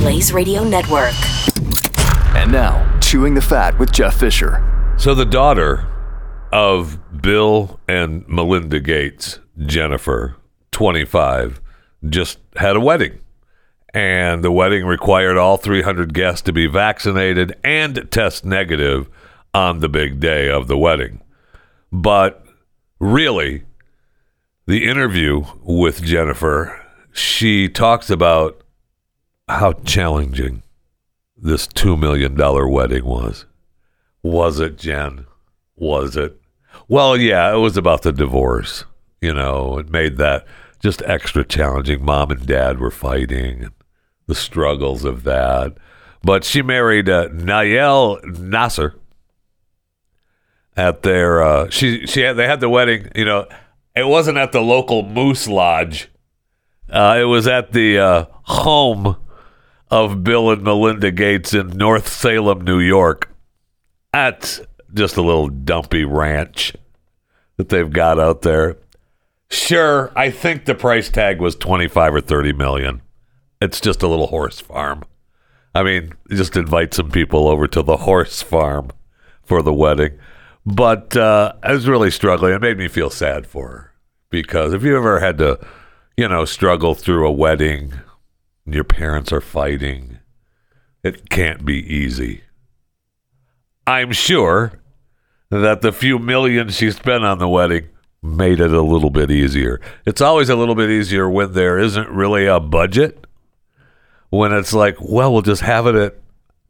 Blaze Radio Network. And now, Chewing the Fat with Jeff Fisher. So the daughter of Bill and Melinda Gates, Jennifer, 25, just had a wedding. And the wedding required all 300 guests to be vaccinated and test negative on the big day of the wedding. But really, the interview with Jennifer, she talks about how challenging this $2 million wedding was. Was it, Jen? Was it? Well, yeah, it was about the divorce. You know, it made that just extra challenging. Mom and dad were fighting, and the struggles of that. But she married uh, Nayel Nassar at their. Uh, she she had they had the wedding. You know, it wasn't at the local Moose Lodge. Uh, it was at the uh, home of Bill and Melinda Gates in North Salem, New York. That's just a little dumpy ranch that they've got out there. Sure, I think the price tag was 25 or 30 million. It's just a little horse farm. I mean, just invite some people over to the horse farm for the wedding. But uh, I was really struggling. It made me feel sad for her because if you ever had to, you know, struggle through a wedding your parents are fighting. It can't be easy. I'm sure that the few million she spent on the wedding made it a little bit easier. It's always a little bit easier when there isn't really a budget. When it's like, well, we'll just have it at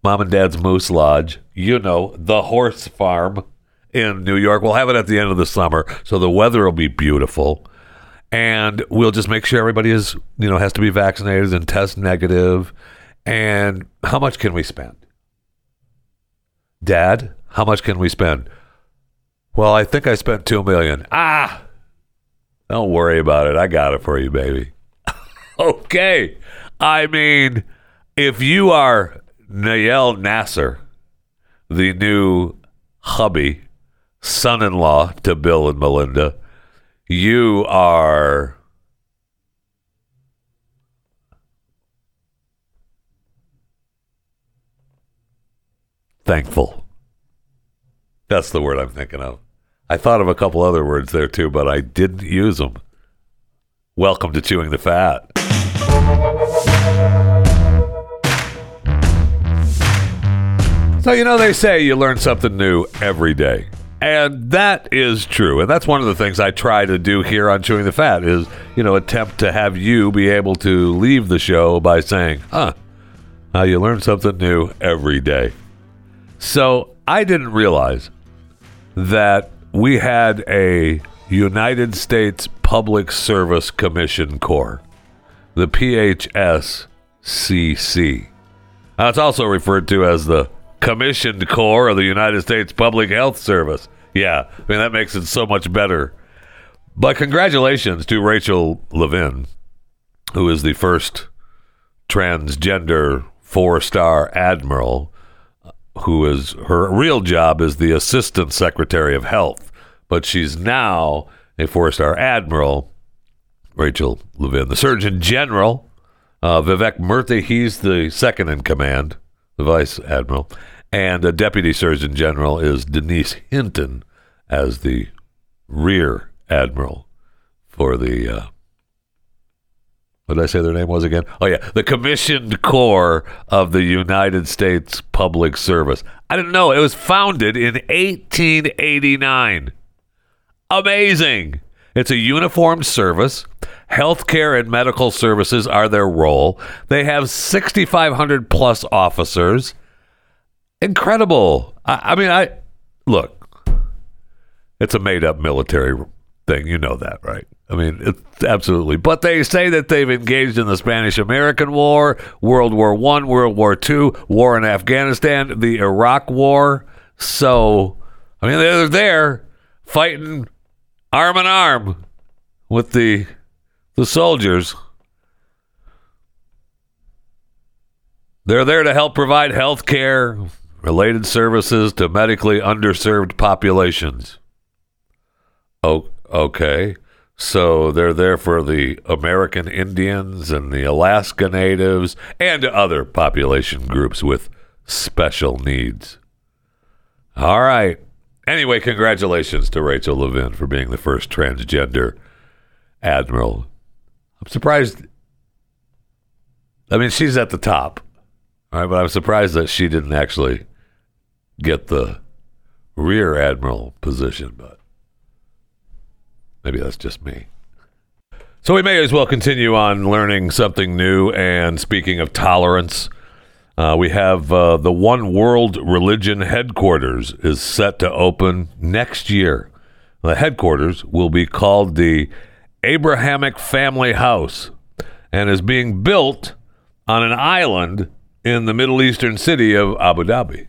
mom and dad's Moose Lodge, you know, the horse farm in New York. We'll have it at the end of the summer, so the weather will be beautiful and we'll just make sure everybody is you know has to be vaccinated and test negative. and how much can we spend? Dad how much can we spend? Well i think i spent 2 million. Ah don't worry about it. I got it for you baby. Okay. I mean if you are Nayel Nassar the new hubby son-in-law to bill and melinda you are thankful. That's the word I'm thinking of. I thought of a couple other words there too, but I didn't use them. Welcome to Chewing the Fat. So, you know, they say you learn something new every day. And that is true. And that's one of the things I try to do here on Chewing the Fat is, you know, attempt to have you be able to leave the show by saying, huh, uh, you learn something new every day. So I didn't realize that we had a United States Public Service Commission Corps, the PHSCC. Now, it's also referred to as the Commissioned Corps of the United States Public Health Service. Yeah, I mean, that makes it so much better. But congratulations to Rachel Levine, who is the first transgender four star admiral, who is her real job is the Assistant Secretary of Health. But she's now a four star admiral, Rachel Levine. The Surgeon General, uh, Vivek Murthy, he's the second in command, Vice Admiral and the Deputy Surgeon General is Denise Hinton as the Rear Admiral for the. Uh, what did I say their name was again? Oh, yeah. The Commissioned Corps of the United States Public Service. I didn't know. It was founded in 1889. Amazing. It's a uniformed service. Healthcare and medical services are their role. They have 6,500 plus officers incredible. I, I mean, I look. It's a made-up military thing. You know that, right? I mean, it's absolutely. But they say that they've engaged in the Spanish American War, World War One, World War Two, war in Afghanistan, the Iraq War. So, I mean, they're there fighting arm in arm with the the soldiers. They're there to help provide health care, related services to medically underserved populations. Oh, okay. So they're there for the American Indians and the Alaska Natives and other population groups with special needs. All right. Anyway, congratulations to Rachel Levine for being the first transgender admiral. I'm surprised. I mean, she's at the top, right, but I'm surprised that she didn't actually get the rear admiral position, but maybe that's just me. So we may as well continue on learning something new. And speaking of tolerance, uh, we have uh, the One World Religion headquarters is set to open next year. The headquarters will be called the Abrahamic Family House and is being built on an island in the Middle Eastern city of Abu Dhabi.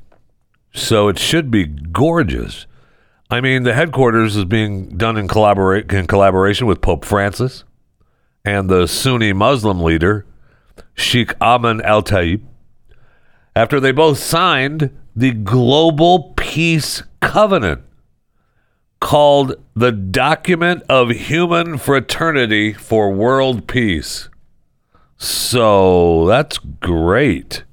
So it should be gorgeous. I mean, the headquarters is being done in, collaborate, in collaboration with Pope Francis and the Sunni Muslim leader, Sheikh Ahmed Al Taib, after they both signed the Global Peace Covenant called the Document of Human Fraternity for World Peace. So that's great.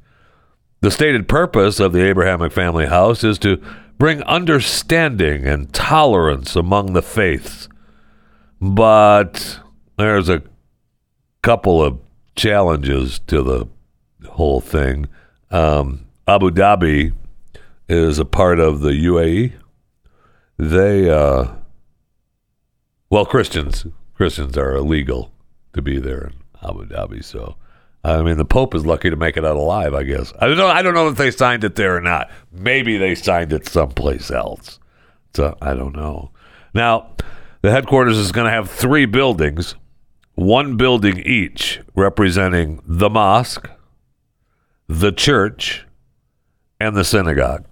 The stated purpose of the Abrahamic Family House is to bring understanding and tolerance among the faiths. But there's a couple of challenges to the whole thing. Um, Abu Dhabi is a part of the UAE. They, uh, well, Christians Christians are illegal to be there in Abu Dhabi. So, I mean, the Pope is lucky to make it out alive. I guess I don't know. I don't know if they signed it there or not. Maybe they signed it someplace else. So I don't know. Now, the headquarters is going to have three buildings, one building each representing the mosque, the church, and the synagogue.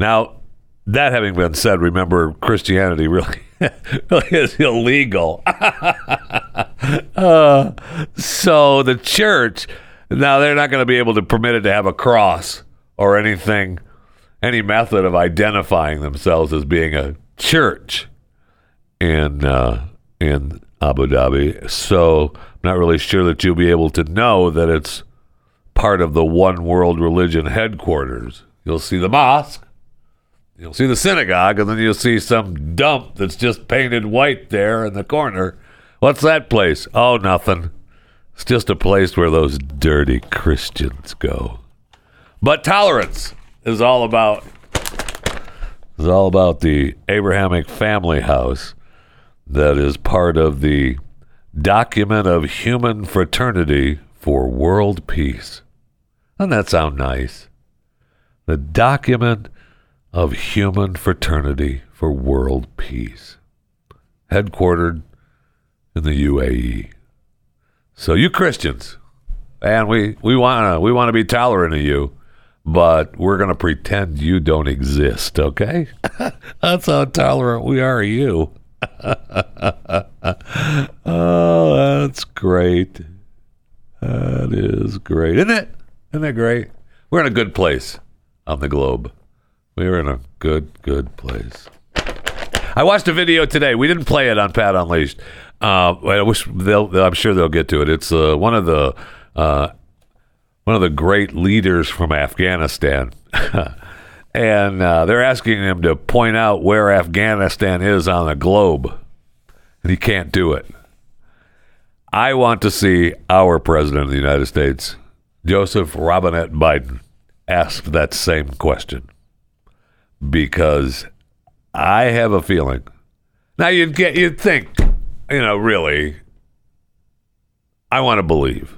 Now, that having been said, remember Christianity really, really is illegal. uh, so the church now they're not going to be able to permit it to have a cross or anything, any method of identifying themselves as being a church in uh, in Abu Dhabi. So I'm not really sure that you'll be able to know that it's part of the One World Religion headquarters. You'll see the mosque You'll see the synagogue, and then you'll see some dump that's just painted white there in the corner. What's that place? Oh, nothing. It's just a place where those dirty Christians go. But tolerance is all about is all about the Abrahamic family house that is part of the document of human fraternity for world peace. Doesn't that sound nice? The document of human fraternity for world peace, headquartered in the UAE. So you Christians, and we we want to we want to be tolerant of you, but we're going to pretend you don't exist, okay? That's how tolerant we are of you. oh, that's great. That is great. Isn't it? Isn't that great? We're in a good place on the globe. We're in a good, good place. I watched a video today. We didn't play it on Pat Unleashed. Uh, I wish they'll. I'm sure they'll get to it. It's uh, one of the uh, one of the great leaders from Afghanistan, and uh, they're asking him to point out where Afghanistan is on the globe, and he can't do it. I want to see our president of the United States, Joseph Robinette Biden, ask that same question because I have a feeling. Now you'd get you'd think, you know, really I want to believe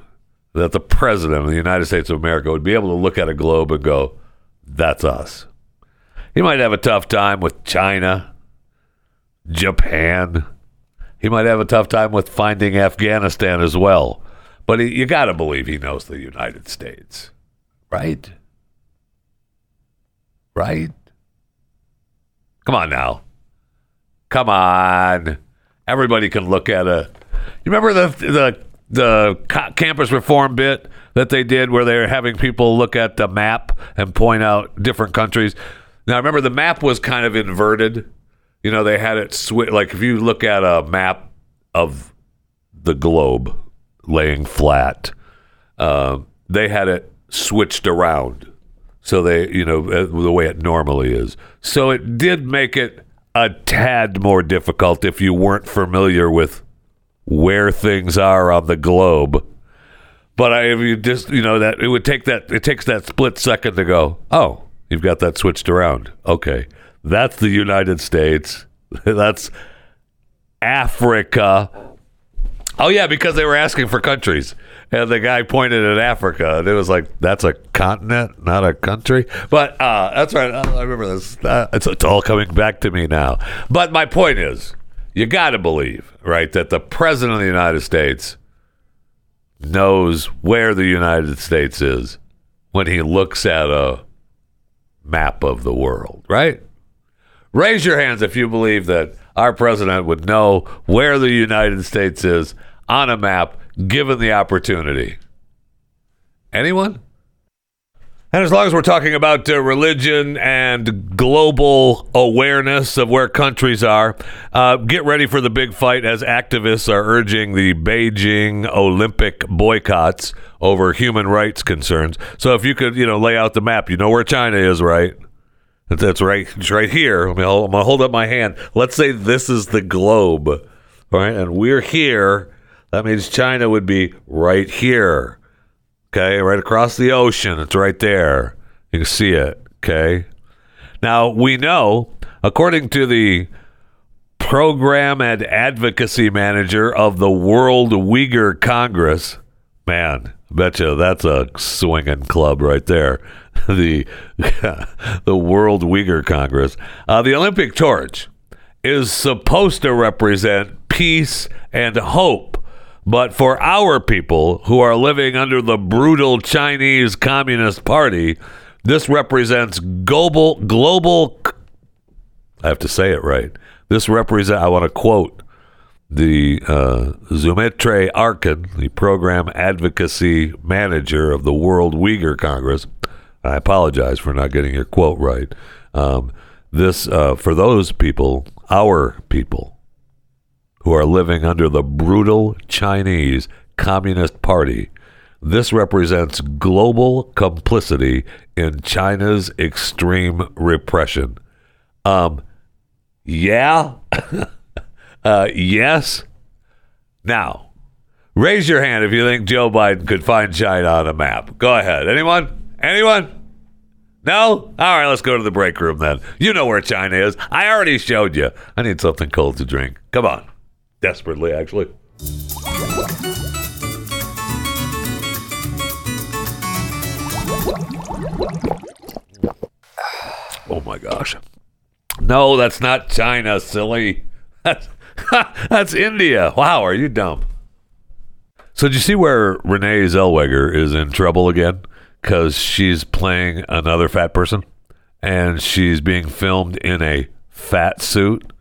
that the president of the United States of America would be able to look at a globe and go, that's us. He might have a tough time with China, Japan. he might have a tough time with finding Afghanistan as well. But he, you got to believe he knows the United States, right? Right? Come on now. Come on. Everybody can look at a. You remember the the the campus reform bit that they did where they were having people look at the map and point out different countries. Now remember the map was kind of inverted. You know they had it swi like if you look at a map of the globe laying flat, uh, they had it switched around so they you know uh, the way it normally is. So it did make it a tad more difficult if you weren't familiar with where things are on the globe. But I, if you just you know that it would take that it takes that split second to go oh you've got that switched around. Okay. That's the united states. That's africa Oh yeah, because they were asking for countries, and the guy pointed at Africa, and it was like, "That's a continent, not a country." But uh, that's right. I remember this. Uh, it's, it's all coming back to me now. But my point is, you got to believe, right, that the president of the United States knows where the United States is when he looks at a map of the world, right? Raise your hands if you believe that our president would know where the United States is on a map given the opportunity. Anyone? And as long as we're talking about uh, religion and global awareness of where countries are, uh, get ready for the big fight as activists are urging the Beijing Olympic boycotts over human rights concerns. So if you could, you know, lay out the map, you know where China is, right? That's right. It's right here. I mean, I'm gonna hold up my hand. Let's say this is the globe, right, and we're here. That means China would be right here. Okay, right across the ocean. It's right there. You can see it. Okay. Now we know, according to the program and advocacy manager of the World Uyghur Congress, man, betcha that's a swinging club right there. the the World Uyghur Congress. Uh, the Olympic torch is supposed to represent peace and hope. But for our people who are living under the brutal Chinese Communist Party, this represents global global I have to say it right. This represent I want to quote the uh, Arkin, the program advocacy manager of the World Uyghur Congress. I apologize for not getting your quote right. Um, this uh, for those people, our people, who are living under the brutal Chinese Communist Party. This represents global complicity in China's extreme repression. Um, yeah, uh, yes. Now, raise your hand if you think Joe Biden could find China on a map. Go ahead. Anyone? Anyone? No? All right, let's go to the break room then. You know where China is. I already showed you. I need something cold to drink. Come on. Desperately, actually. Oh my gosh. No, that's not China, silly. That's, that's India. Wow, are you dumb? So, did you see where Renee Zellweger is in trouble again? Because she's playing another fat person and she's being filmed in a fat suit.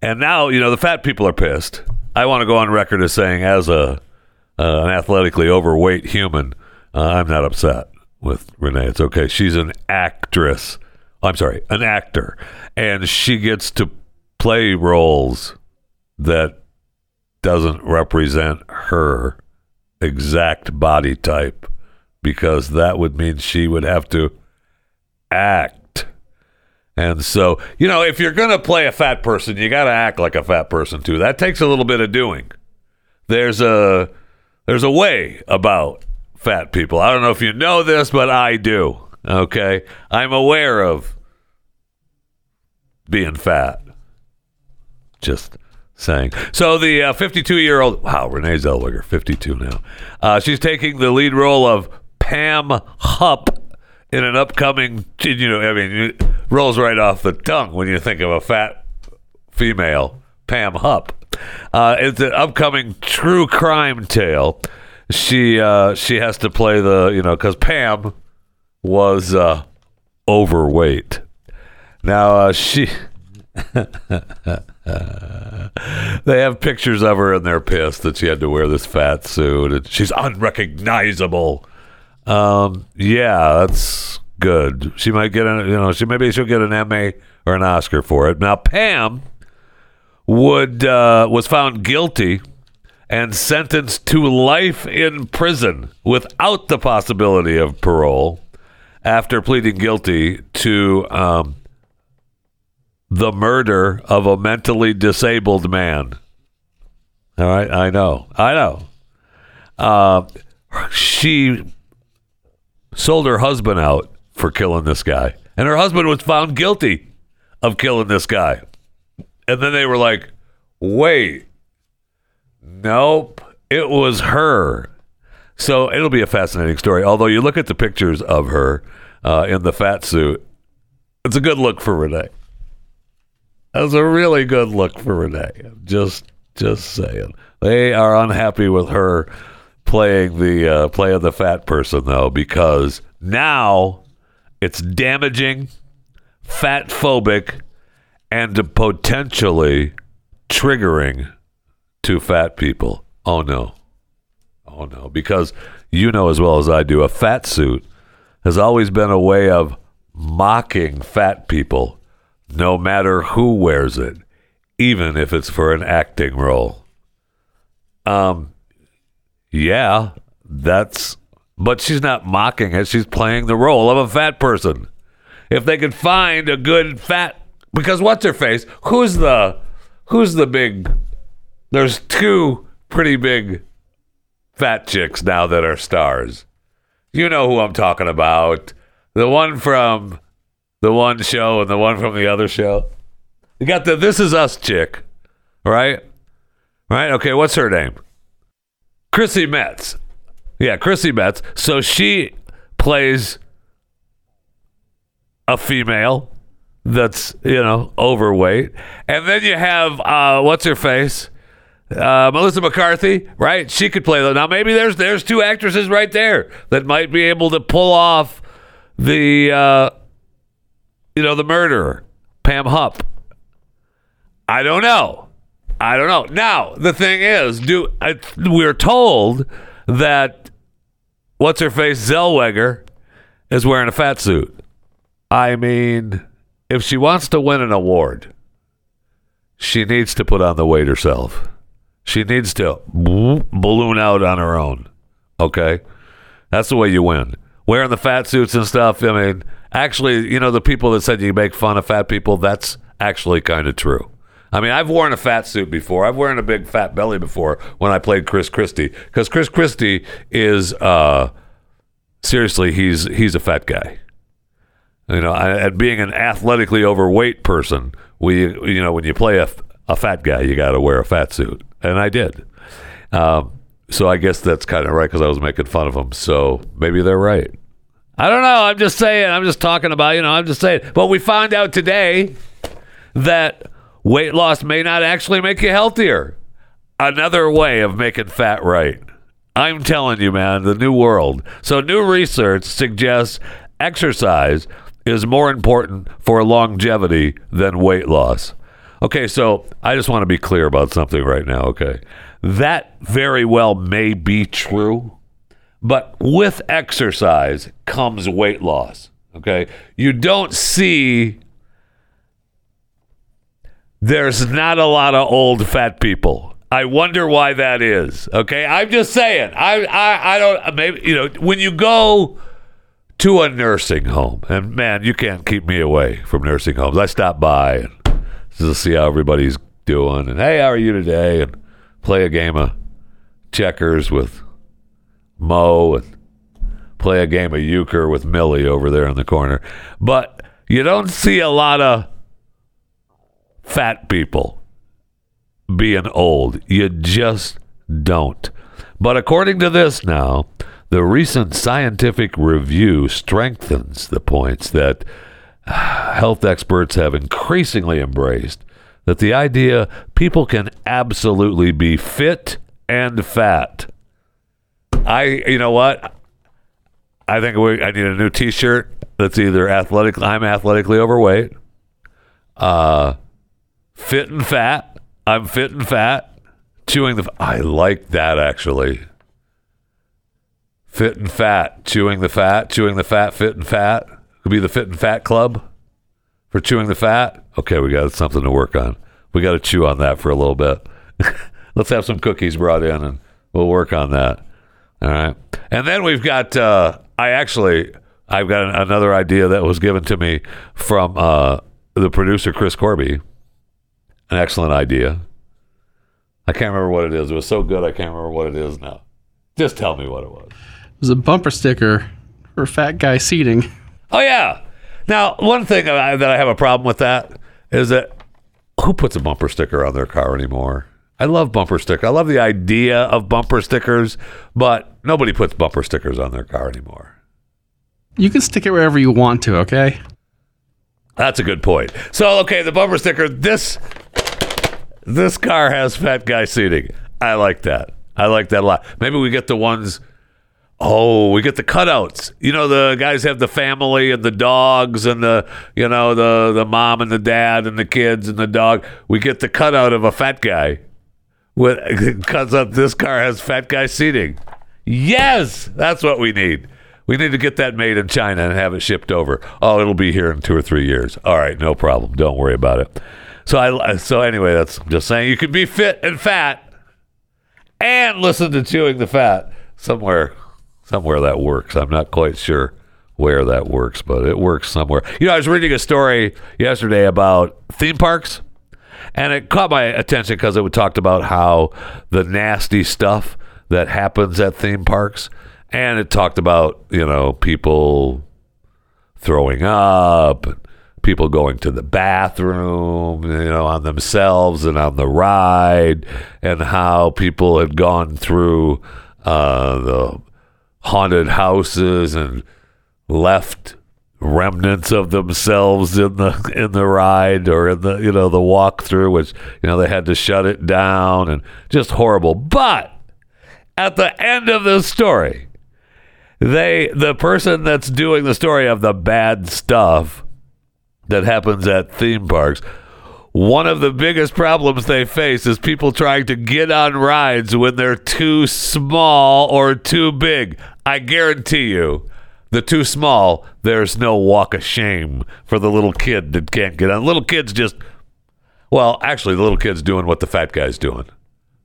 And now, you know, the fat people are pissed. I want to go on record as saying, as a uh, an athletically overweight human, uh, I'm not upset with Renee. It's okay. She's an actress. I'm sorry, an actor, and she gets to play roles that doesn't represent her exact body type because that would mean she would have to act. And so, you know, if you're going to play a fat person, you got to act like a fat person too. That takes a little bit of doing. There's a there's a way about fat people. I don't know if you know this, but I do. Okay? I'm aware of being fat. Just saying. So the 52 uh, year old, wow, Renee Zellweger, 52 now. Uh, she's taking the lead role of Pam Hupp in an upcoming, you know, I mean, it rolls right off the tongue when you think of a fat female. Pam Hupp. Uh, it's an upcoming true crime tale. She uh, she has to play the you know because Pam was uh, overweight. Now uh, she. they have pictures of her and they're pissed that she had to wear this fat suit and she's unrecognizable. Um, yeah, that's good. She might get an, you know, she maybe she'll get an Emmy or an Oscar for it. Now Pam would uh, was found guilty and sentenced to life in prison without the possibility of parole after pleading guilty to um, the murder of a mentally disabled man. All right, I know, I know. Uh, she sold her husband out for killing this guy, and her husband was found guilty of killing this guy. And then they were like, "Wait, nope, it was her." So it'll be a fascinating story. Although you look at the pictures of her uh, in the fat suit, it's a good look for Renee. That's a really good look for Renee. Just, just saying. They are unhappy with her playing the uh, playing the fat person though, because now it's damaging, fat phobic, and potentially triggering to fat people. Oh no. Oh no. Because you know as well as I do, a fat suit has always been a way of mocking fat people, no matter who wears it, even if it's for an acting role. Um, yeah, that's. But she's not mocking it. She's playing the role of a fat person. If they could find a good fat, because what's her face? Who's the, who's the big? There's two pretty big fat chicks now that are stars. You know who I'm talking about. The one from the one show and the one from the other show. You got the This Is Us chick, right? Right? Okay, what's her name? Chrissy Metz. Yeah, Chrissy Metz. So she plays a female that's, you know, overweight. And then you have, uh, what's her face? Uh, Melissa McCarthy, right? She could play that. Now maybe there's there's two actresses right there that might be able to pull off the uh, you know the murderer, Pam Hupp. I don't know. I don't know. Now the thing is, do I, we're told that what's her face Zellweger is wearing a fat suit. I mean, if she wants to win an award, she needs to put on the weight herself. She needs to balloon out on her own. Okay? That's the way you win. Wearing the fat suits and stuff, I mean, actually, you know, the people that said you make fun of fat people, that's actually kind of true. I mean, I've worn a fat suit before. I've worn a big fat belly before when I played Chris Christie because Chris Christie is uh, seriously he's he's a fat guy. You know, and being an athletically overweight person, we you know when you play a, a fat guy, you got to wear a fat suit and I did. Um, so I guess that's kind of right because I was making fun of them. So maybe they're right. I don't know. I'm just saying. I'm just talking about, you know, I'm just saying. But we found out today that weight loss may not actually make you healthier. Another way of making fat right. I'm telling you, man, the new world. So, new research suggests exercise is more important for longevity than weight loss. Okay, so I just want to be clear about something right now, okay? That very well may be true, but with exercise comes weight loss, okay? You don't see there's not a lot of old fat people. I wonder why that is. Okay, I'm just saying. I I I don't maybe you know when you go to a nursing home, and man, you can't keep me away from nursing homes. I stop by and to see how everybody's doing. And hey, how are you today? And play a game of checkers with Mo and play a game of euchre with Millie over there in the corner. But you don't see a lot of fat people being old. You just don't. But according to this now, the recent scientific review strengthens the points that health experts have increasingly embraced that the idea people can absolutely be fit and fat. I, you know what? I think we, I need a new T-shirt that's either athletic. I'm athletically overweight, uh, fit and fat. I'm fit and fat. Chewing the. I like that actually. Fit and fat, chewing the fat, chewing the fat, fit and fat. Could be the fit and fat club for chewing the fat. Okay, we got something to work on. We got to chew on that for a little bit. Let's have some cookies brought in and we'll work on that. All right. And then we've got, uh, I actually, I've got another idea that was given to me from uh, the producer, Chris Corby. An excellent idea. I can't remember what it is. It was so good, I can't remember what it is now. Just tell me what it was. It was a bumper sticker for fat guy seating. Oh, yeah. Now, one thing that I, that I have a problem with that is that who puts a bumper sticker on their car anymore? I love bumper sticker. I love the idea of bumper stickers, but nobody puts bumper stickers on their car anymore. You can stick it wherever you want to, okay? That's a good point. So, okay, the bumper sticker. This this car has fat guy seating. I like that. I like that a lot. Maybe we get the ones. Oh, we get the cutouts. You know, the guys have the family and the dogs and the you know the the mom and the dad and the kids and the dog. We get the cutout of a fat guy. With cuts up. This car has fat guy seating. Yes, that's what we need. We need to get that made in China and have it shipped over. Oh, it'll be here in two or three years. All right, no problem. Don't worry about it. So I so anyway, that's I'm just saying you can be fit and fat and listen to chewing the fat somewhere somewhere that works. I'm not quite sure where that works, but it works somewhere. You know, I was reading a story yesterday about theme parks and it caught my attention because it talked about how the nasty stuff that happens at theme parks and it talked about, you know, people throwing up people going to the bathroom, you know, on themselves and on the ride, and how people had gone through uh, the haunted houses and left remnants of themselves in the in the ride or in the you know the walkthrough, which you know they had to shut it down and just horrible. But at the end of the story, they the person that's doing the story of the bad stuff that happens at theme parks. One of the biggest problems they face is people trying to get on rides when they're too small or too big. I guarantee you, the too small, there's no walk of shame for the little kid that can't get on. Little kids just, well, actually, the little kid's doing what the fat guy's doing,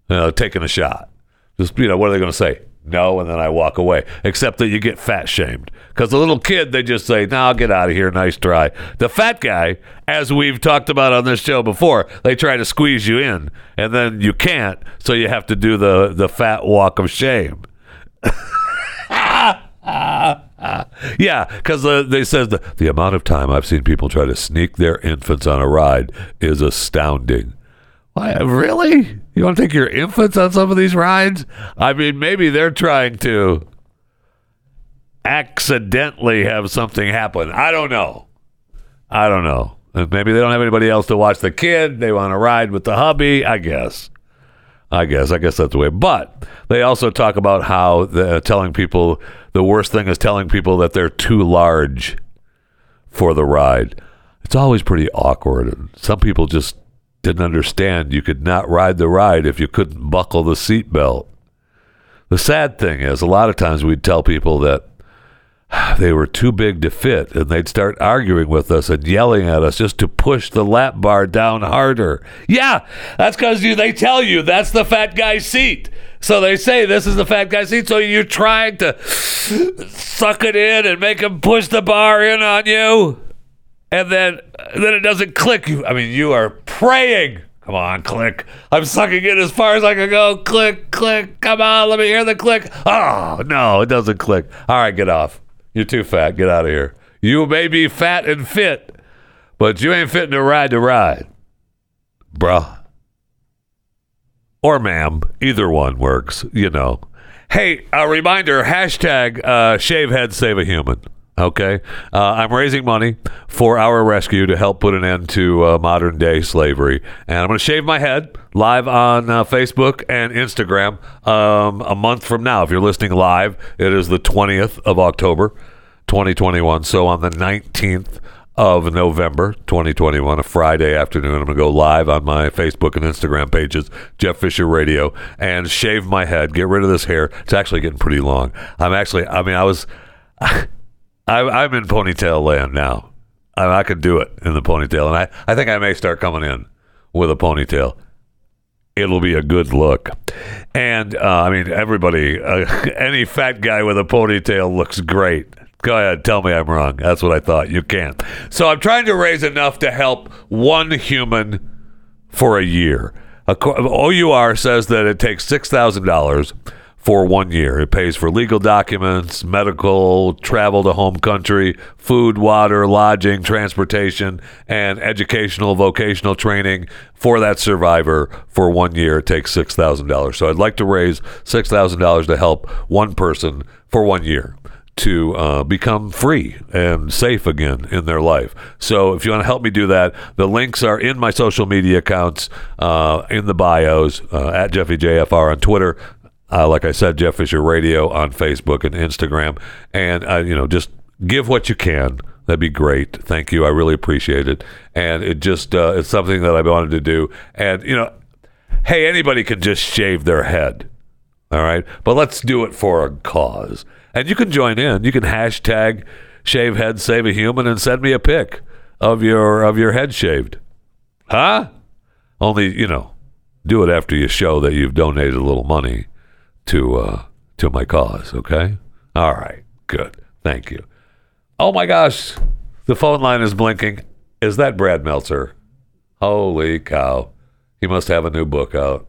you know, taking a shot. Just, you know, what are they going to say? No, and then I walk away. Except that you get fat shamed. Because the little kid, they just say, no, I'll get out of here. Nice try. The fat guy, as we've talked about on this show before, they try to squeeze you in, and then you can't, so you have to do the, the fat walk of shame. yeah, because uh, they says the, the amount of time I've seen people try to sneak their infants on a ride is astounding. Why, really? You want to take your infants on some of these rides? I mean, maybe they're trying to accidentally have something happen. I don't know. I don't know. Maybe they don't have anybody else to watch the kid. They want to ride with the hubby. I guess. I guess. I guess that's the way. But they also talk about how the, uh, telling people the worst thing is telling people that they're too large for the ride. It's always pretty awkward. And some people just didn't understand you could not ride the ride if you couldn't buckle the seatbelt. The sad thing is, a lot of times we'd tell people that they were too big to fit, and they'd start arguing with us and yelling at us just to push the lap bar down harder. Yeah, that's because they tell you that's the fat guy's seat. So they say this is the fat guy's seat, so you're trying to suck it in and make him push the bar in on you and then then it doesn't click. You, I mean, you are praying. Come on, click. I'm sucking it as far as I can go. Click, click. Come on, let me hear the click. Oh no, it doesn't click. All right, get off. You're too fat. Get out of here. You may be fat and fit, but you ain't fitting to ride to ride, bruh. Or ma'am, either one works. You know. Hey, a reminder: hashtag uh, shave head save a human. Okay, uh, I'm raising money for our rescue to help put an end to uh, modern day slavery, and I'm going to shave my head live on uh, Facebook and Instagram um, a month from now. If you're listening live, it is the 20th of October, 2021. So on the 19th of November 2021, a Friday afternoon. I'm going to go live on my Facebook and Instagram pages, Jeff Fisher Radio, and shave my head, get rid of this hair. It's actually getting pretty long. I'm actually, I mean, I was, I, I'm in ponytail land now. I, I could do it in the ponytail, and I, I think I may start coming in with a ponytail. It'll be a good look. And uh, I mean, everybody, uh, any fat guy with a ponytail looks great. Go ahead, tell me I'm wrong. That's what I thought. You can't. So I'm trying to raise enough to help one human for a year. OUR says that it takes $6,000 for one year. It pays for legal documents, medical, travel to home country, food, water, lodging, transportation, and educational, vocational training for that survivor for one year. It takes $6,000. So I'd like to raise $6,000 to help one person for one year to uh, become free and safe again in their life. So if you want to help me do that, the links are in my social media accounts, uh, in the bios, uh, at JeffyJFR on Twitter. Uh, like I said, Jeff Fisher Radio on Facebook and Instagram. And, uh, you know, just give what you can. That'd be great. Thank you. I really appreciate it. And it just, uh, it's something that I wanted to do. And, you know, hey, anybody can just shave their head. All right. But let's do it for a cause. And you can join in. You can hashtag shave head save a human and send me a pic of your of your head shaved. Huh? Only, you know, do it after you show that you've donated a little money to uh to my cause, okay? All right. Good. Thank you. Oh my gosh. The phone line is blinking. Is that Brad Meltzer? Holy cow. He must have a new book out.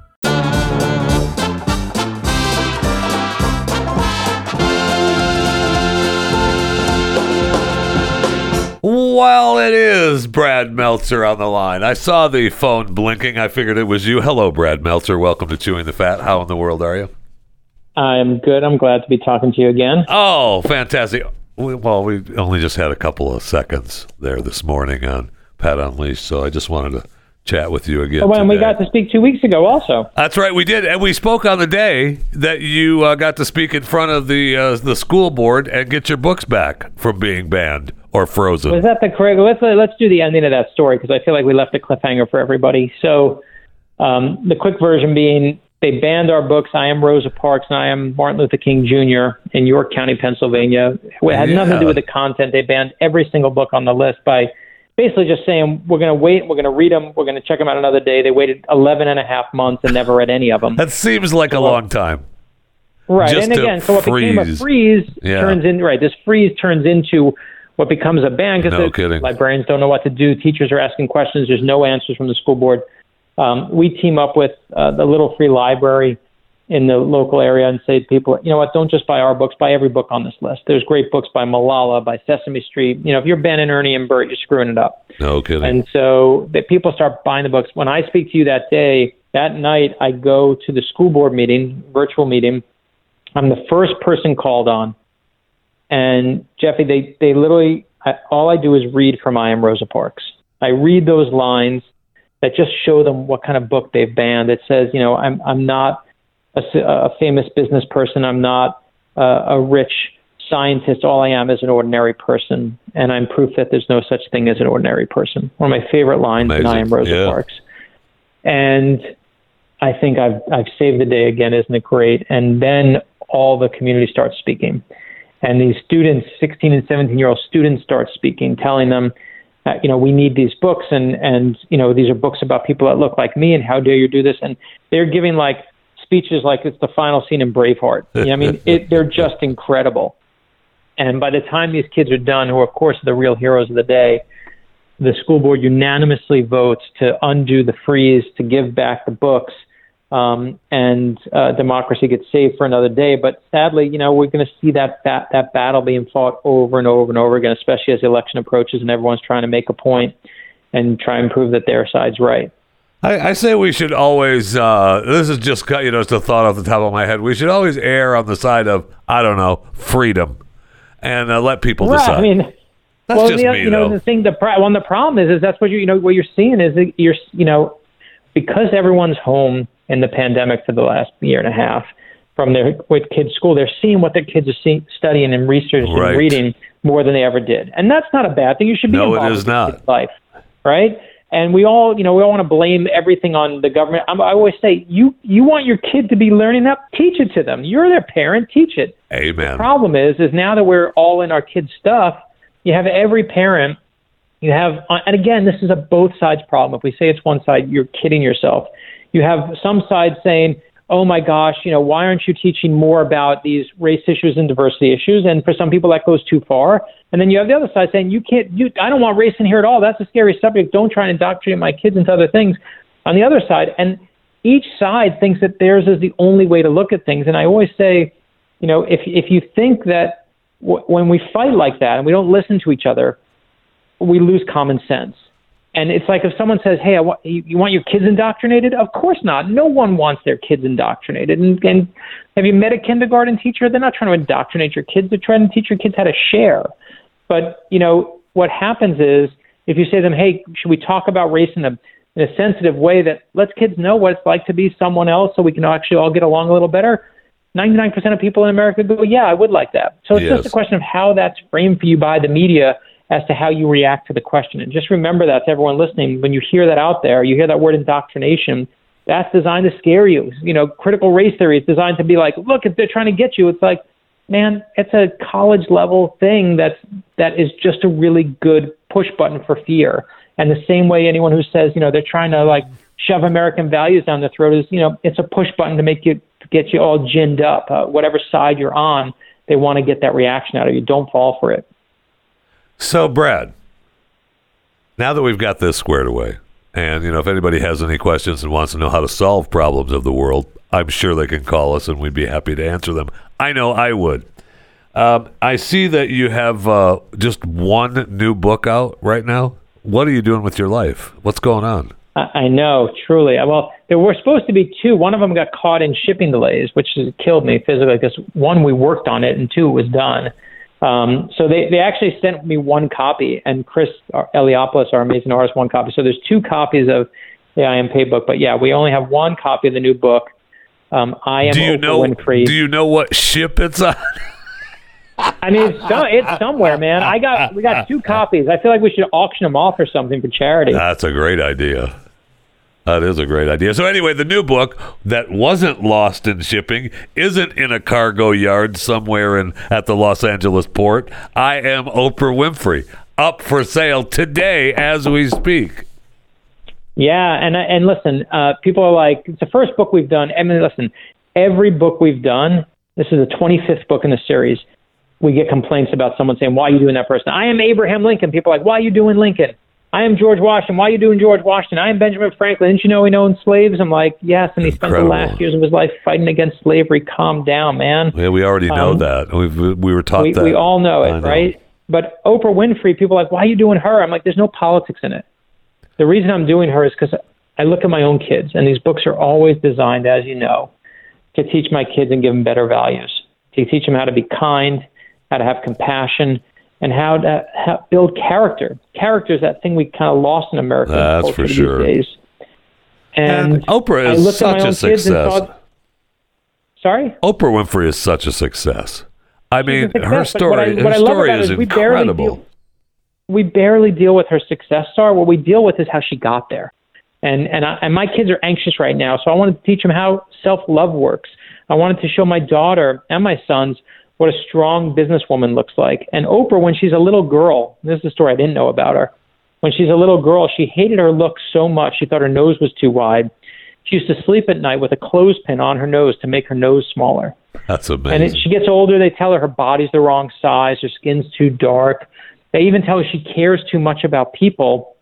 Well, it is Brad Meltzer on the line. I saw the phone blinking. I figured it was you. Hello, Brad Meltzer. Welcome to Chewing the Fat. How in the world are you? I'm good. I'm glad to be talking to you again. Oh, fantastic. We, well, we only just had a couple of seconds there this morning on Pat Unleashed, so I just wanted to chat with you again. Oh, when we got to speak two weeks ago, also. That's right, we did, and we spoke on the day that you uh, got to speak in front of the uh, the school board and get your books back from being banned or frozen. Was that the correct? Let's let's do the ending of that story because I feel like we left a cliffhanger for everybody. So, um, the quick version being. They banned our books. I am Rosa Parks and I am Martin Luther King Jr. in York County, Pennsylvania. It had Yeah. nothing to do with the content. They banned every single book on the list by basically just saying we're going to wait, we're going to read them, we're going to check them out another day. They waited 11 and a half months and never read any of them. That seems like a long time. Right, just and again, so what became a freeze. freeze Yeah. turns in right. This freeze turns into what becomes a ban because No kidding. librarians don't know what to do. Teachers are asking questions. There's no answers from the school board. Um, we team up with uh, the Little Free Library in the local area and say to people, you know what, don't just buy our books, buy every book on this list. There's great books by Malala, by Sesame Street. You know, if you're Ben and Ernie and Bert, you're screwing it up. No kidding. And so that people start buying the books. When I speak to you that day, that night, I go to the school board meeting, virtual meeting. I'm the first person called on. And Jeffy, they, they literally, I, all I do is read from I Am Rosa Parks. I read those lines that just show them what kind of book they've banned. It says, you know, I'm, I'm not a famous business person. I'm not uh, a rich scientist. All I am is an ordinary person, and I'm proof that there's no such thing as an ordinary person. One of my favorite lines in I Am Rosa Yeah. Parks. And I think I've I've saved the day again. Isn't it great? And then all the community starts speaking, and these students, 16 and 17 year old students, start speaking, telling them, uh, you know, we need these books, and and you know, these are books about people that look like me, and how dare you do this? And they're giving like speeches like it's the final scene in Braveheart. You know, I mean, it, they're just incredible. And by the time these kids are done, who of course are the real heroes of the day, the school board unanimously votes to undo the freeze, to give back the books, um, and uh, democracy gets saved for another day. But sadly, you know, we're going to see that, that that battle being fought over and over and over again, especially as the election approaches and everyone's trying to make a point and try and prove that their side's right. I, I say we should always. Uh, this is just you know, it's a thought off the top of my head. We should always err on the side of I don't know freedom, and uh, let people right. decide. I mean, That's well, just the, me, you know, though. the thing, the pro- well, the problem is, is that's what you, you know, what you're seeing is that you're, you know, because everyone's home in the pandemic for the last year and a half from their with kids' school, they're seeing what their kids are see, studying and researching Right. and reading more than they ever did, and that's not a bad thing. You should be No, it involved is with your not. kid's life, right? And we all, you know, we all want to blame everything on the government. I'm, I always say, you you want your kid to be learning that, teach it to them. You're their parent, teach it Amen. The problem is is now that we're all in our kids stuff you have every parent you have and again this is a both sides problem if we say it's one side you're kidding yourself you have some side saying oh my gosh you know why aren't you teaching more about these race issues and diversity issues? And for some people that goes too far. And then you have the other side saying you can't you i don't want race in here at all. That's a scary subject. Don't try and indoctrinate my kids into other things. On the other side and each side thinks that theirs is the only way to look at things. And i always say you know, if if you think that w- when we fight like that and we don't listen to each other, we lose common sense. And it's like if someone says, "Hey, I want, you, you want your kids indoctrinated?" Of course not. No one wants their kids indoctrinated. And, and have you met a kindergarten teacher? They're not trying to indoctrinate your kids. They're trying to teach your kids how to share. But you know what happens is if you say to them, "Hey, should we talk about race in a in a sensitive way that lets kids know what it's like to be someone else, so we can actually all get along a little better?" 99% of people in America go, yeah, I would like that. So it's Yes. just a question of how that's framed for you by the media as to how you react to the question. And just remember that to everyone listening, when you hear that out there, you hear that word indoctrination, that's designed to scare you. You know, critical race theory is designed to be like, look, if they're trying to get you, it's like, man, it's a college level thing that's that is just a really good push button for fear. And the same way anyone who says, you know, they're trying to like shove American values down their throat is, you know, it's a push button to make you get you all ginned up. Uh, whatever side you're on, they want to get that reaction out of you. Don't fall for it. So, Brad, now that we've got this squared away, and you know, if anybody has any questions and wants to know how to solve problems of the world, I'm sure they can call us, and we'd be happy to answer them. I know I would. Um, I see that you have uh, just one new book out right now. What are you doing with your life? What's going on? I know, truly. Uh, Well, there were supposed to be two. One of them got caught in shipping delays, which killed me physically because one, we worked on it, and two, it was done. Um, so they, they actually sent me one copy, and Chris Eliopoulos, our amazing artist, one copy. So there's two copies of the I Am Pei book, but yeah, we only have one copy of the new book. Um, I am do you Oprah know? Winfrey. Do you know what ship it's on? I mean, it's, so, it's somewhere, man. I got we got two copies. I feel like we should auction them off or something for charity. That's a great idea. That is a great idea. So anyway, the new book that wasn't lost in shipping isn't in a cargo yard somewhere in at the Los Angeles port. I am Oprah Winfrey, up for sale today as we speak. Yeah, and and listen, uh, people are like, it's the first book we've done. I mean, listen, every book we've done. This is the 25th book in the series. We get complaints about someone saying, "Why are you doing that person?" I am Abraham Lincoln. People are like, "Why are you doing Lincoln?" I am George Washington. Why are you doing George Washington? I am Benjamin Franklin. Didn't you know he owned slaves? I'm like, yes, and he spent the last years of his life fighting against slavery. Calm down, man. Yeah, we already know Um, that. We've, we were taught we, that. we all know it, I right? But Oprah Winfrey, people are like, why are you doing her? I'm like, there's no politics in it. The reason I'm doing her is because I look at my own kids, and these books are always designed, as you know, to teach my kids and give them better values, to teach them how to be kind, how to have compassion, and how to how, build character. Character is that thing we kind of lost in American That's culture for these sure. days. And, And Oprah is looked at my such a own kids and success. thought, sorry. Oprah Winfrey is such a success. I mean, success, her story, what I- her what I love story about it is is we barely incredible. deal- we barely deal with her success star. What we deal with is how she got there. And and I, and my kids are anxious right now, so I wanted to teach them how self love works. I wanted to show my daughter and my sons what a strong businesswoman looks like. And Oprah, when she's a little girl, this is a story I didn't know about her. When she's a little girl, she hated her look so much. She thought her nose was too wide. She used to sleep at night with a clothespin on her nose to make her nose smaller. That's And amazing. as she gets older, they tell her her body's the wrong size, her skin's too dark. They even tell her she cares too much about people.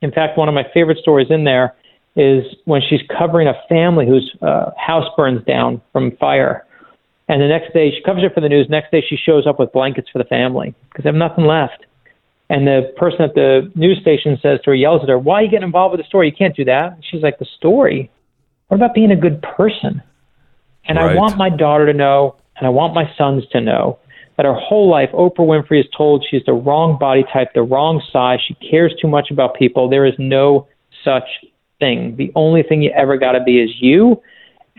In fact, one of my favorite stories in there is when she's covering a family whose uh, house burns down from fire. And the next day, she covers it for the news. Next day, she shows up with blankets for the family because they have nothing left. And the person at the news station says to her, yells at her, Why are you getting involved with the story? You can't do that. She's like, The story? What about being a good person? And Right. I want my daughter to know, and I want my sons to know, that her whole life, Oprah Winfrey is told she's the wrong body type, the wrong size. She cares too much about people. There is no such thing. The only thing you ever got to be is you.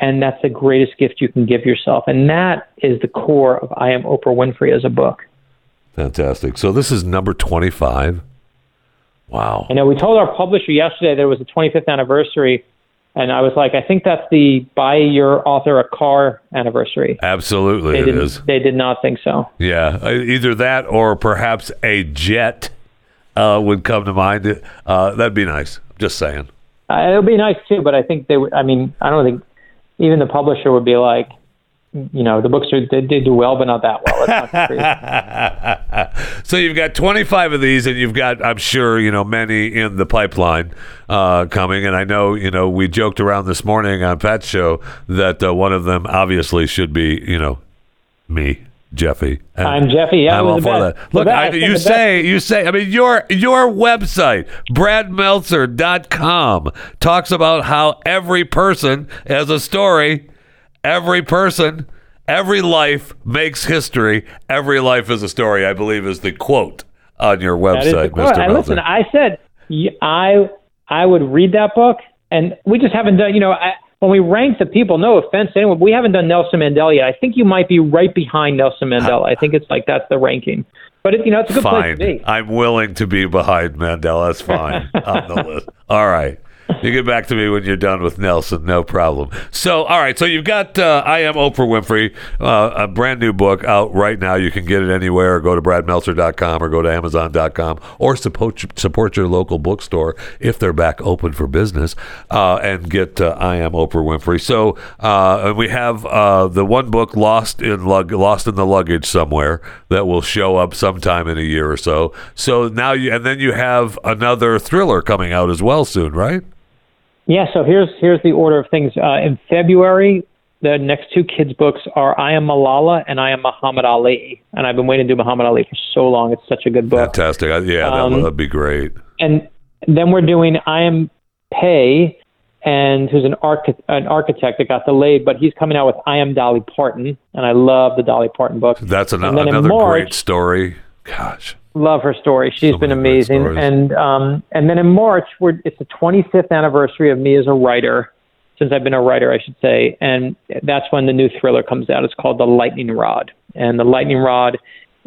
And that's the greatest gift you can give yourself. And that is the core of I Am Oprah Winfrey as a book. Fantastic. So this is number 25. Wow. I know we told our publisher yesterday that it was the 25th anniversary. And I was like, I think that's the buy your author a car anniversary. Absolutely, They it didn't, they did not think so. Yeah, uh, either that or perhaps a jet uh, would come to mind. Uh, that'd be nice. Just saying. Uh, it would be nice too, but I think they would. I mean, I don't think even the publisher would be like, you know, the books are they, they do well, but not that well. Not so you've got 25 of these, and you've got, I'm sure, you know, many in the pipeline uh, coming. And I know, you know, we joked around this morning on Pat's show that uh, one of them obviously should be, you know, me. Jeffy, And I'm Jeffy. Yeah, I'm all for the that. Look, I, you best. say, you say. I mean, your your website, BradMeltzer.com, talks about how every person has a story. Every person, every life makes history. Every life is a story. I believe is the quote on your That is the website. Mr. And Meltzer. listen, I said I I would read that book, and we just haven't done. You know, I, when we rank the people, no offense to anyone, we haven't done Nelson Mandela yet. I think you might be right behind Nelson Mandela. I think it's like that's the ranking. But it, you know, it's a good place fine. to be. I'm willing to be behind Mandela. That's fine on the list. All right. You get back to me when you're done with Nelson, no problem. So, all right. So you've got uh, I Am Oprah Winfrey, uh, a brand new book out right now. You can get it anywhere. Go to bradmeltzer.com or go to amazon.com or support support your local bookstore if they're back open for business uh, and get uh, I Am Oprah Winfrey. So, uh, and we have uh, the one book lost in lug- lost in the luggage somewhere that will show up sometime in a year or so. So now you and then you have another thriller coming out as well soon, right? Yeah, so here's here's the order of things. Uh, in February, the next two kids' books are I Am Malala and I Am Muhammad Ali. And I've been waiting to do Muhammad Ali for so long. It's such a good book. Fantastic. Yeah, that Um, would be great. And then we're doing I Am Pei, and who's an, archi- an architect that got delayed, but he's coming out with I Am Dolly Parton. And I love the Dolly Parton book. That's an- and then in another March- great story. Gosh. Love her story. She's So been amazing. And um, and then in March, we're, it's the 25th anniversary of me as a writer. Since I've been a writer, I should say, and that's when the new thriller comes out. It's called The Lightning Rod, and the Lightning Rod,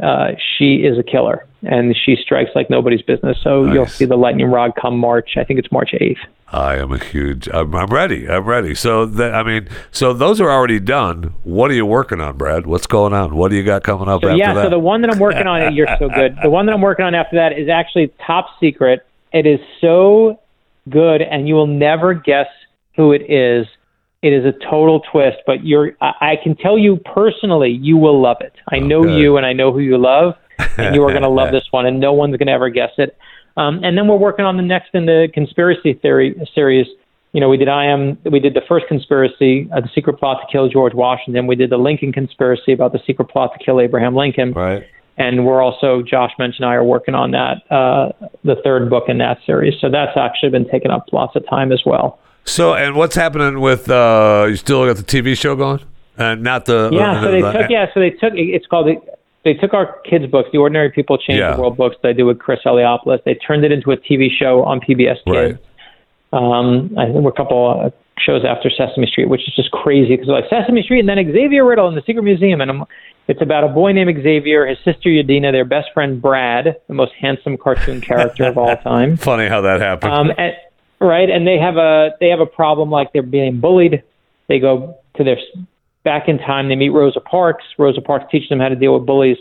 uh, she is a killer, and she strikes like nobody's business. So you'll see the Lightning Rod come March. I think it's March 8th. I am a huge. I'm, I'm ready. I'm ready. So that I mean, so those are already done. What are you working on, Brad? What's going on? What do you got coming up So yeah, that? so the one that I'm working on, you're so good. The one that I'm working on after that is actually top secret. It is so good, and you will never guess who it is. It is a total twist, but you're. I, I can tell you personally, you will love it. I know you, and I know who you love, and you are going to love this one, and no one's going to ever guess it. Um, and then we're working on the next in the conspiracy theory series. You know, we did I am we did the first conspiracy, uh, the secret plot to kill George Washington. We did the Lincoln conspiracy about the secret plot to kill Abraham Lincoln. right. And we're also Josh mentioned I are working on that uh, the third book in that series. So that's actually been taking up lots of time as well. So and what's happening with? uh You still got the TV show going, and not the Yeah, so they the- took yeah, so they took it's called they took our kids' books, the Ordinary People Change Yeah. the World books that I do with Chris Eliopoulos. They turned it into a TV show on PBS Kids. Right. Um, I think we're a couple uh, shows after Sesame Street, which is just crazy because like Sesame Street and then Xavier Riddle in the Secret Museum, and I'm, it's about a boy named Xavier, his sister Yadina, their best friend Brad, the most handsome cartoon character of all time. Funny how that happened. Um, and, right, and they have a they have a problem like they're being bullied. They go to their back in time. They meet Rosa Parks. Rosa Parks teaches them how to deal with bullies.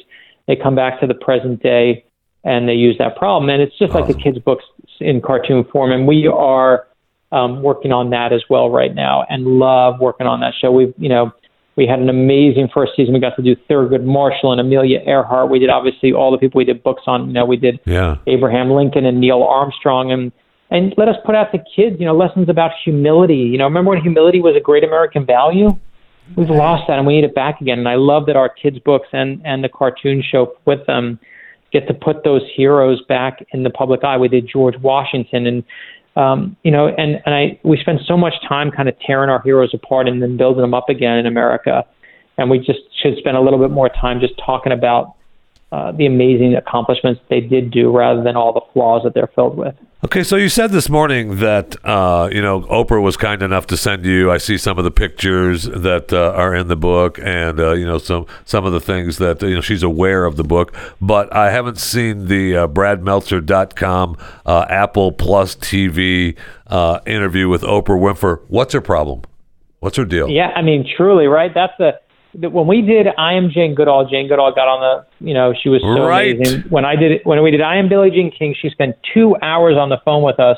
They come back to the present day and they use that problem. And it's just like the kids' books in cartoon form. And we are um, working on that as well right now, and love working on that show. We've you know we had an amazing first season. We got to do Thurgood Marshall and Amelia Earhart. We did obviously all the people we did books on. You know, we did Yeah. Abraham Lincoln and Neil Armstrong and and let us put out to kids, you know, lessons about humility. You know, remember when humility was a great American value? We've lost that and we need it back again. And I love that our kids' books and, and the cartoon show with them get to put those heroes back in the public eye. We did George Washington and um, you know, and, and I we spend so much time kind of tearing our heroes apart and then building them up again in America. And we just should spend a little bit more time just talking about uh, the amazing accomplishments they did do rather than all the flaws that they're filled with. Okay, so you said this morning that uh, you know Oprah was kind enough to send you. I see some of the pictures that uh, are in the book, and uh, you know some some of the things that you know she's aware of the book. But I haven't seen the uh, BradMeltzer.com uh, Apple Plus TV uh, interview with Oprah Winfrey. What's her problem? What's her deal? Yeah, I mean, truly, right? That's the the- when we did I am Jane Goodall. Jane Goodall got on the, you know, she was so Right. amazing. When I did it, when we did I am Billie Jean King, she spent two hours on the phone with us.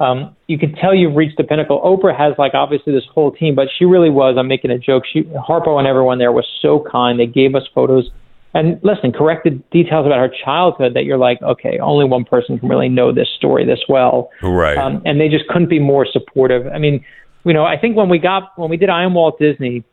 Um, you could tell you've reached the pinnacle. Oprah has like obviously this whole team, but she really was. I'm making a joke. She Harpo and everyone there was so kind. They gave us photos and listen, corrected details about her childhood that you're like, okay, only one person can really know this story this well. Right. Um, and they just couldn't be more supportive. I mean, you know, I think when we got when we did I am Walt Disney,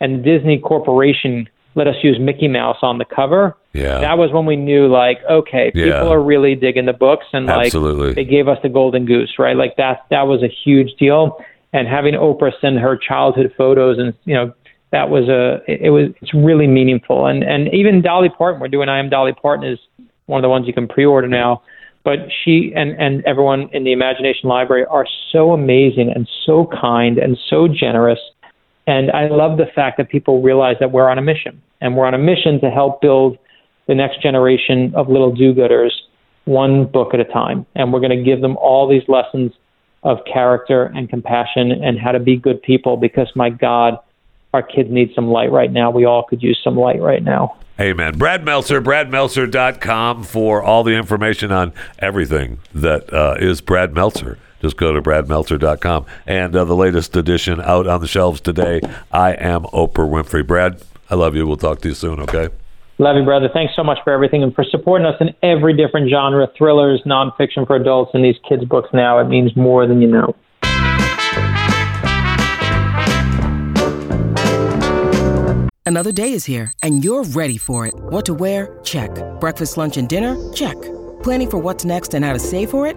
and Disney Corporation let us use Mickey Mouse on the cover. Yeah. That was when we knew, like, okay, people Yeah. are really digging the books, and like Absolutely. they gave us the Golden Goose, right? Like that that was a huge deal. And having Oprah send her childhood photos, and you know, that was a it, it was it's really meaningful. And and even Dolly Parton, we're doing I am Dolly Parton is one of the ones you can pre-order now. But she and and everyone in the Imagination Library are so amazing and so kind and so generous. And I love the fact that people realize that we're on a mission, and we're on a mission to help build the next generation of little do-gooders, one book at a time. And we're going to give them all these lessons of character and compassion and how to be good people. Because my God, our kids need some light right now. We all could use some light right now. Amen. Brad Meltzer, bradmeltzer.com for all the information on everything that uh, is Brad Meltzer. Just go to bradmeltzer.com. And uh, the latest edition out on the shelves today, I Am Oprah Winfrey. Brad, I love you. We'll talk to you soon, okay? Love you, brother. Thanks so much for everything and for supporting us in every different genre thrillers, nonfiction for adults, and these kids' books now. It means more than you know. Another day is here, and you're ready for it. What to wear? Check. Breakfast, lunch, and dinner? Check. Planning for what's next and how to save for it?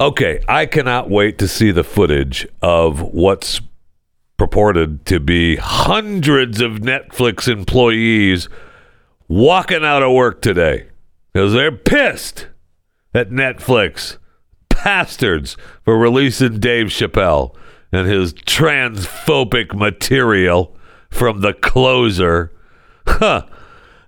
Okay, I cannot wait to see the footage of what's purported to be hundreds of Netflix employees walking out of work today because they're pissed at Netflix bastards for releasing Dave Chappelle and his transphobic material from the closer. Huh.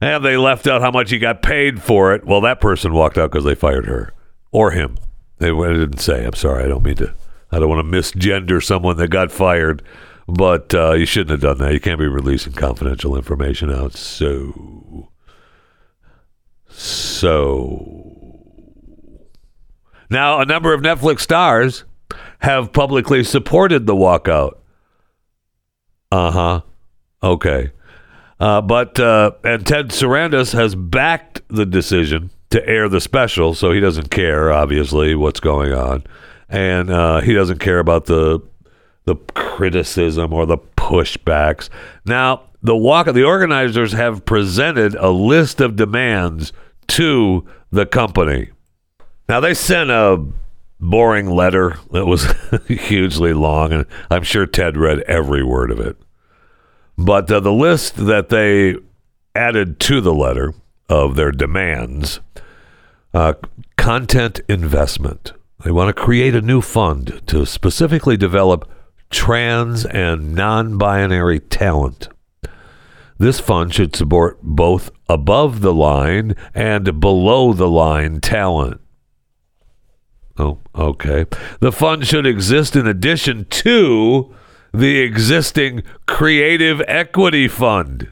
And they left out how much he got paid for it. Well, that person walked out because they fired her or him. They I didn't say. I'm sorry. I don't mean to. I don't want to misgender someone that got fired, but uh, you shouldn't have done that. You can't be releasing confidential information out. So, so now a number of Netflix stars have publicly supported the walkout. Uh huh. Okay. Uh, but uh, and Ted Sarandos has backed the decision to air the special, so he doesn't care, obviously, what's going on, and uh, he doesn't care about the the criticism or the pushbacks. Now, the walk the organizers have presented a list of demands to the company. Now they sent a boring letter that was hugely long, and I'm sure Ted read every word of it. But uh, the list that they added to the letter of their demands uh, content investment. They want to create a new fund to specifically develop trans and non binary talent. This fund should support both above the line and below the line talent. Oh, okay. The fund should exist in addition to the existing Creative Equity Fund.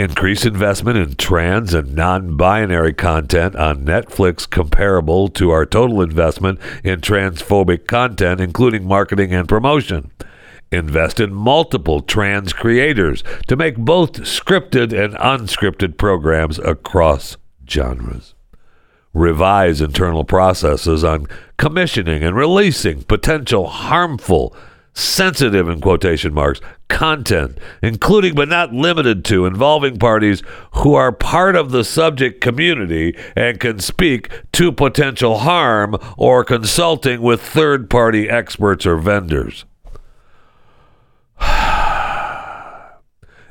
Increase investment in trans and non binary content on Netflix comparable to our total investment in transphobic content, including marketing and promotion. Invest in multiple trans creators to make both scripted and unscripted programs across genres. Revise internal processes on commissioning and releasing potential harmful sensitive in quotation marks content, including but not limited to involving parties who are part of the subject community and can speak to potential harm or consulting with third party experts or vendors.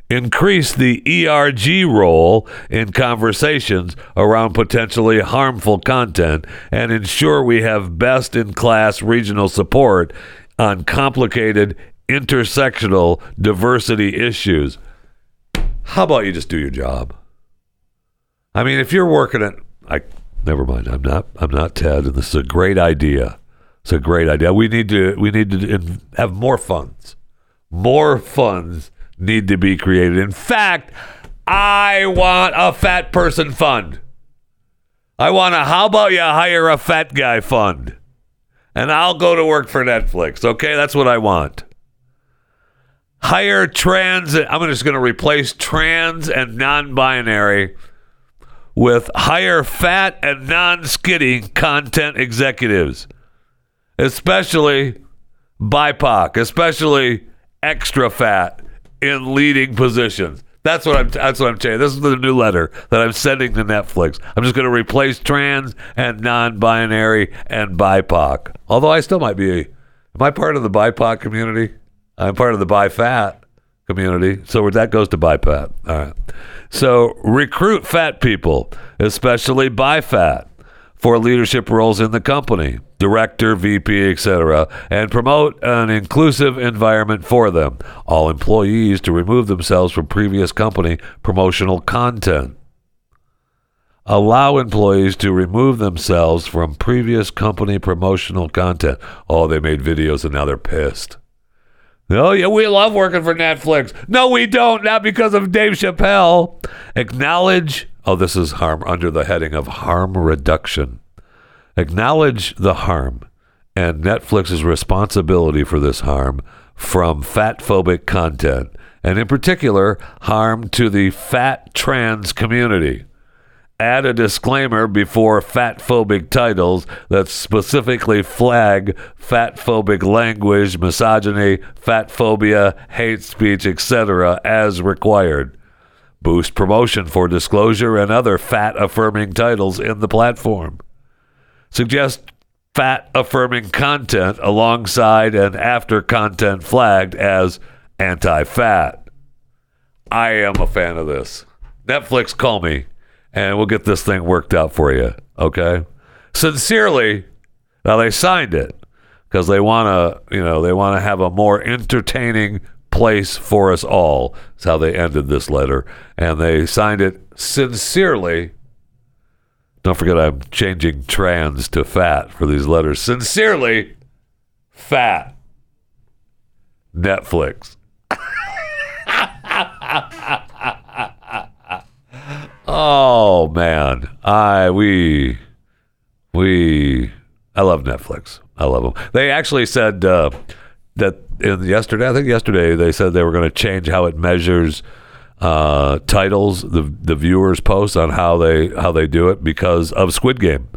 Increase the ERG role in conversations around potentially harmful content and ensure we have best in class regional support on complicated intersectional diversity issues. How about you just do your job? I mean, if you're working at, I never mind. I'm not. I'm not Ted, and this is a great idea. It's a great idea. We need to. We need to have more funds. More funds need to be created. In fact, I want a fat person fund. I want a. How about you hire a fat guy fund? And I'll go to work for Netflix. Okay, that's what I want. Hire trans. I'm just going to replace trans and non-binary with hire fat and non-skidding content executives, especially BIPOC, especially extra fat in leading positions. That's what I'm. That's what I'm saying. This is the new letter that I'm sending to Netflix. I'm just going to replace trans and non-binary and BIPOC. Although I still might be. Am I part of the BIPOC community? I'm part of the BIFAT community. So that goes to BIPAT. All right. So recruit fat people, especially BIFAT for leadership roles in the company, director, VP, etc., and promote an inclusive environment for them. All employees to remove themselves from previous company promotional content. Allow employees to remove themselves from previous company promotional content. Oh, they made videos and now they're pissed. Oh, yeah, we love working for Netflix. No, we don't. Not because of Dave Chappelle. Acknowledge Oh, this is harm under the heading of harm reduction. Acknowledge the harm and Netflix's responsibility for this harm from fat phobic content, and in particular, harm to the fat trans community. Add a disclaimer before fat phobic titles that specifically flag fat phobic language, misogyny, fat phobia, hate speech, etc., as required boost promotion for disclosure and other fat affirming titles in the platform. Suggest fat affirming content alongside and after content flagged as anti fat. I am a fan of this. Netflix, call me and we'll get this thing worked out for you. Okay? Sincerely, now they signed it because they want to, you know, they want to have a more entertaining place for us all. That's how they ended this letter. And they signed it sincerely. Don't forget, I'm changing trans to fat for these letters. Sincerely, fat. Netflix. oh man, I we we I love Netflix. I love them. They actually said uh, that yesterday, I think yesterday they said they were going to change how it measures uh, titles, the the viewers post on how they how they do it because of Squid Game.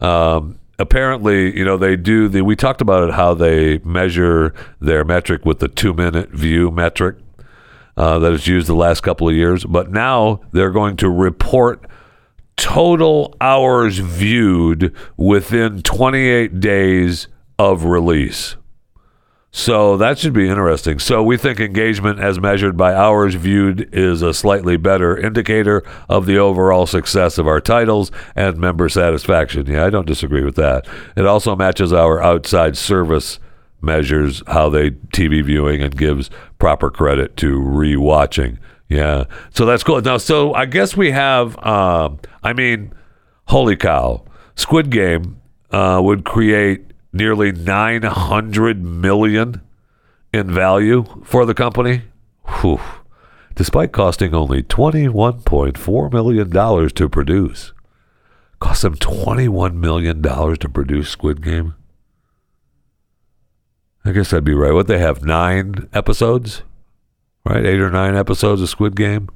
Um, apparently, you know, they do the. We talked about it how they measure their metric with the two minute view metric uh, that is used the last couple of years, but now they're going to report total hours viewed within 28 days of release. So that should be interesting. So we think engagement as measured by hours viewed is a slightly better indicator of the overall success of our titles and member satisfaction. Yeah, I don't disagree with that. It also matches our outside service measures how they TV viewing and gives proper credit to rewatching. Yeah. So that's cool. Now, so I guess we have, um, I mean, holy cow. Squid Game uh, would create nearly 900 million in value for the company. Whew. Despite costing only 21.4 million dollars to produce. Cost them 21 million dollars to produce Squid Game. I guess that'd be right. What they have 9 episodes? Right? 8 or 9 episodes of Squid Game.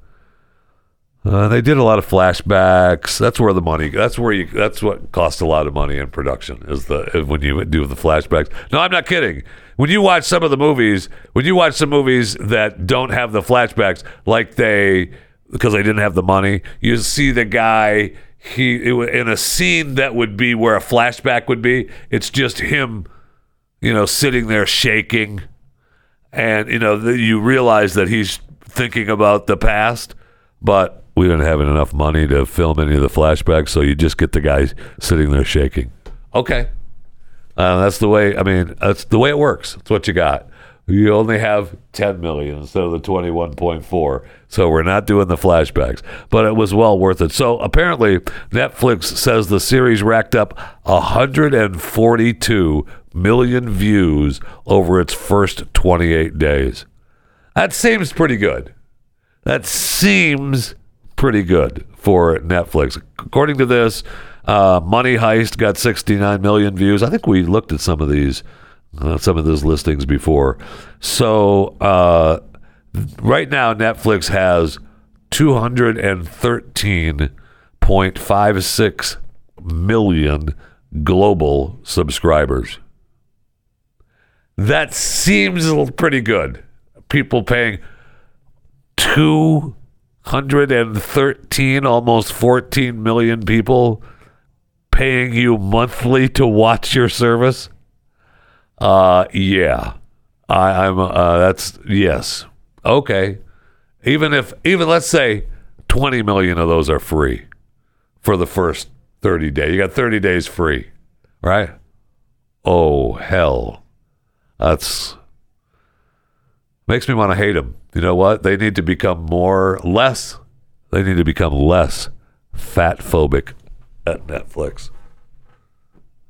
Uh, they did a lot of flashbacks. That's where the money. That's where you. That's what costs a lot of money in production. Is the when you do the flashbacks. No, I'm not kidding. When you watch some of the movies, when you watch some movies that don't have the flashbacks, like they because they didn't have the money, you see the guy. He it, in a scene that would be where a flashback would be. It's just him, you know, sitting there shaking, and you know the, you realize that he's thinking about the past, but we didn't have enough money to film any of the flashbacks, so you just get the guy sitting there shaking. Okay, uh, that's the way. I mean, that's the way it works. That's what you got. You only have 10 million instead of the 21.4. So we're not doing the flashbacks, but it was well worth it. So apparently, Netflix says the series racked up 142 million views over its first 28 days. That seems pretty good. That seems pretty good for Netflix. According to this, uh, Money Heist got 69 million views. I think we looked at some of these, uh, some of those listings before. So uh, right now, Netflix has 213.56 million global subscribers. That seems pretty good. People paying 213, almost 14 million people paying you monthly to watch your service. Uh, yeah, I, I'm. Uh, that's yes. Okay, even if even let's say 20 million of those are free for the first 30 days. You got 30 days free, right? Oh hell, that's makes me want to hate them. You know what? They need to become more less. They need to become less fat phobic at Netflix.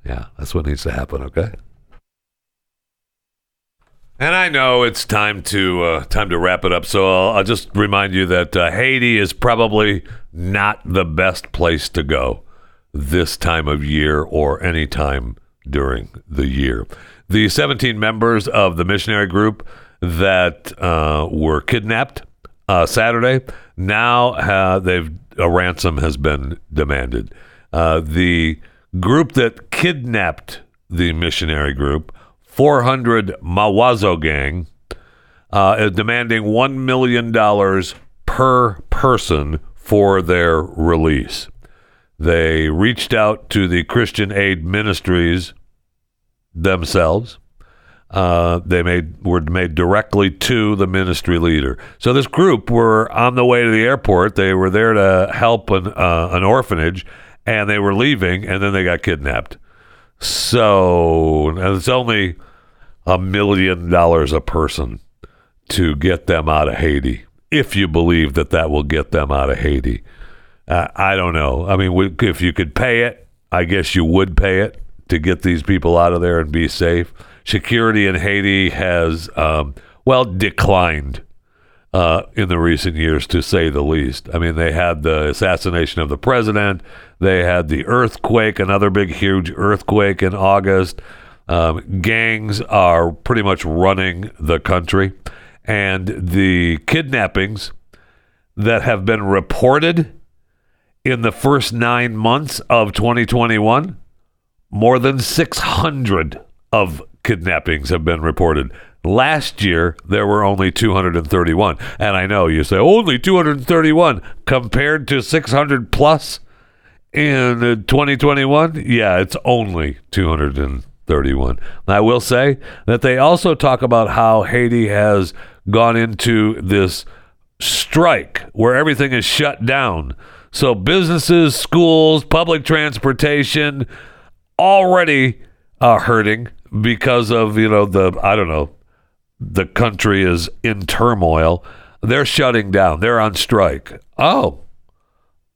Yeah, that's what needs to happen. Okay. And I know it's time to uh, time to wrap it up. So I'll, I'll just remind you that uh, Haiti is probably not the best place to go this time of year or any time during the year. The 17 members of the missionary group that uh, were kidnapped uh, Saturday now uh, they've a ransom has been demanded. Uh, the group that kidnapped the missionary group 400 Mawozo gang uh, is demanding $1 million per person for their release. They reached out to the Christian Aid Ministries themselves. Uh, they made were made directly to the ministry leader. So this group were on the way to the airport. They were there to help an uh, an orphanage, and they were leaving, and then they got kidnapped. So it's only a million dollars a person to get them out of Haiti. If you believe that that will get them out of Haiti, uh, I don't know. I mean, if you could pay it, I guess you would pay it to get these people out of there and be safe. Security in Haiti has, um, well, declined uh, in the recent years, to say the least. I mean, they had the assassination of the president, they had the earthquake, another big, huge earthquake in August. Um, gangs are pretty much running the country, and the kidnappings that have been reported in the first nine months of 2021, more than 600 of kidnappings have been reported. Last year, there were only 231. And I know you say, only 231 compared to 600 plus in uh, 2021. Yeah, it's only 31. I will say that they also talk about how Haiti has gone into this strike where everything is shut down. So businesses, schools, public transportation already uh, hurting because of, you know, the, I don't know, the country is in turmoil. They're shutting down. They're on strike. Oh,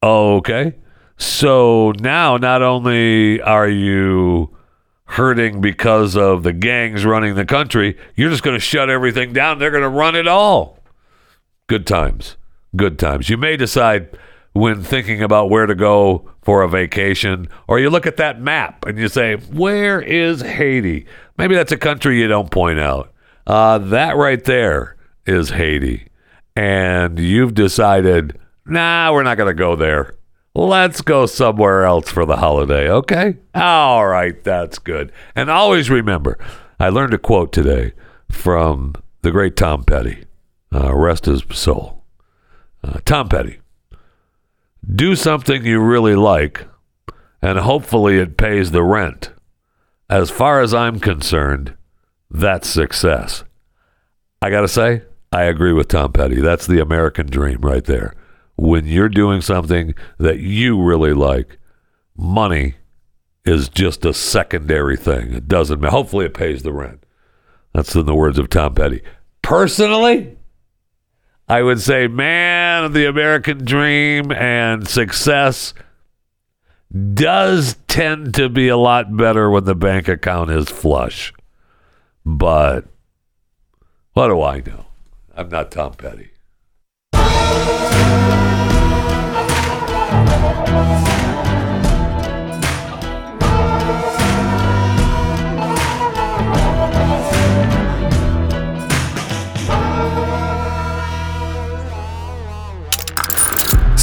okay. So now not only are you hurting because of the gangs running the country, you're just going to shut everything down. They're going to run it all. Good times. Good times. You may decide when thinking about where to go for a vacation, or you look at that map and you say, Where is Haiti? Maybe that's a country you don't point out. Uh, that right there is Haiti. And you've decided, Nah, we're not going to go there. Let's go somewhere else for the holiday, okay? All right, that's good. And always remember, I learned a quote today from the great Tom Petty. Uh, rest his soul. Uh, Tom Petty. Do something you really like, and hopefully it pays the rent. As far as I'm concerned, that's success. I got to say, I agree with Tom Petty. That's the American dream right there when you're doing something that you really like, money is just a secondary thing. It doesn't matter. Hopefully, it pays the rent. That's in the words of Tom Petty. Personally, I would say, man, the American dream and success does tend to be a lot better when the bank account is flush. But what do I know? I'm not Tom Petty.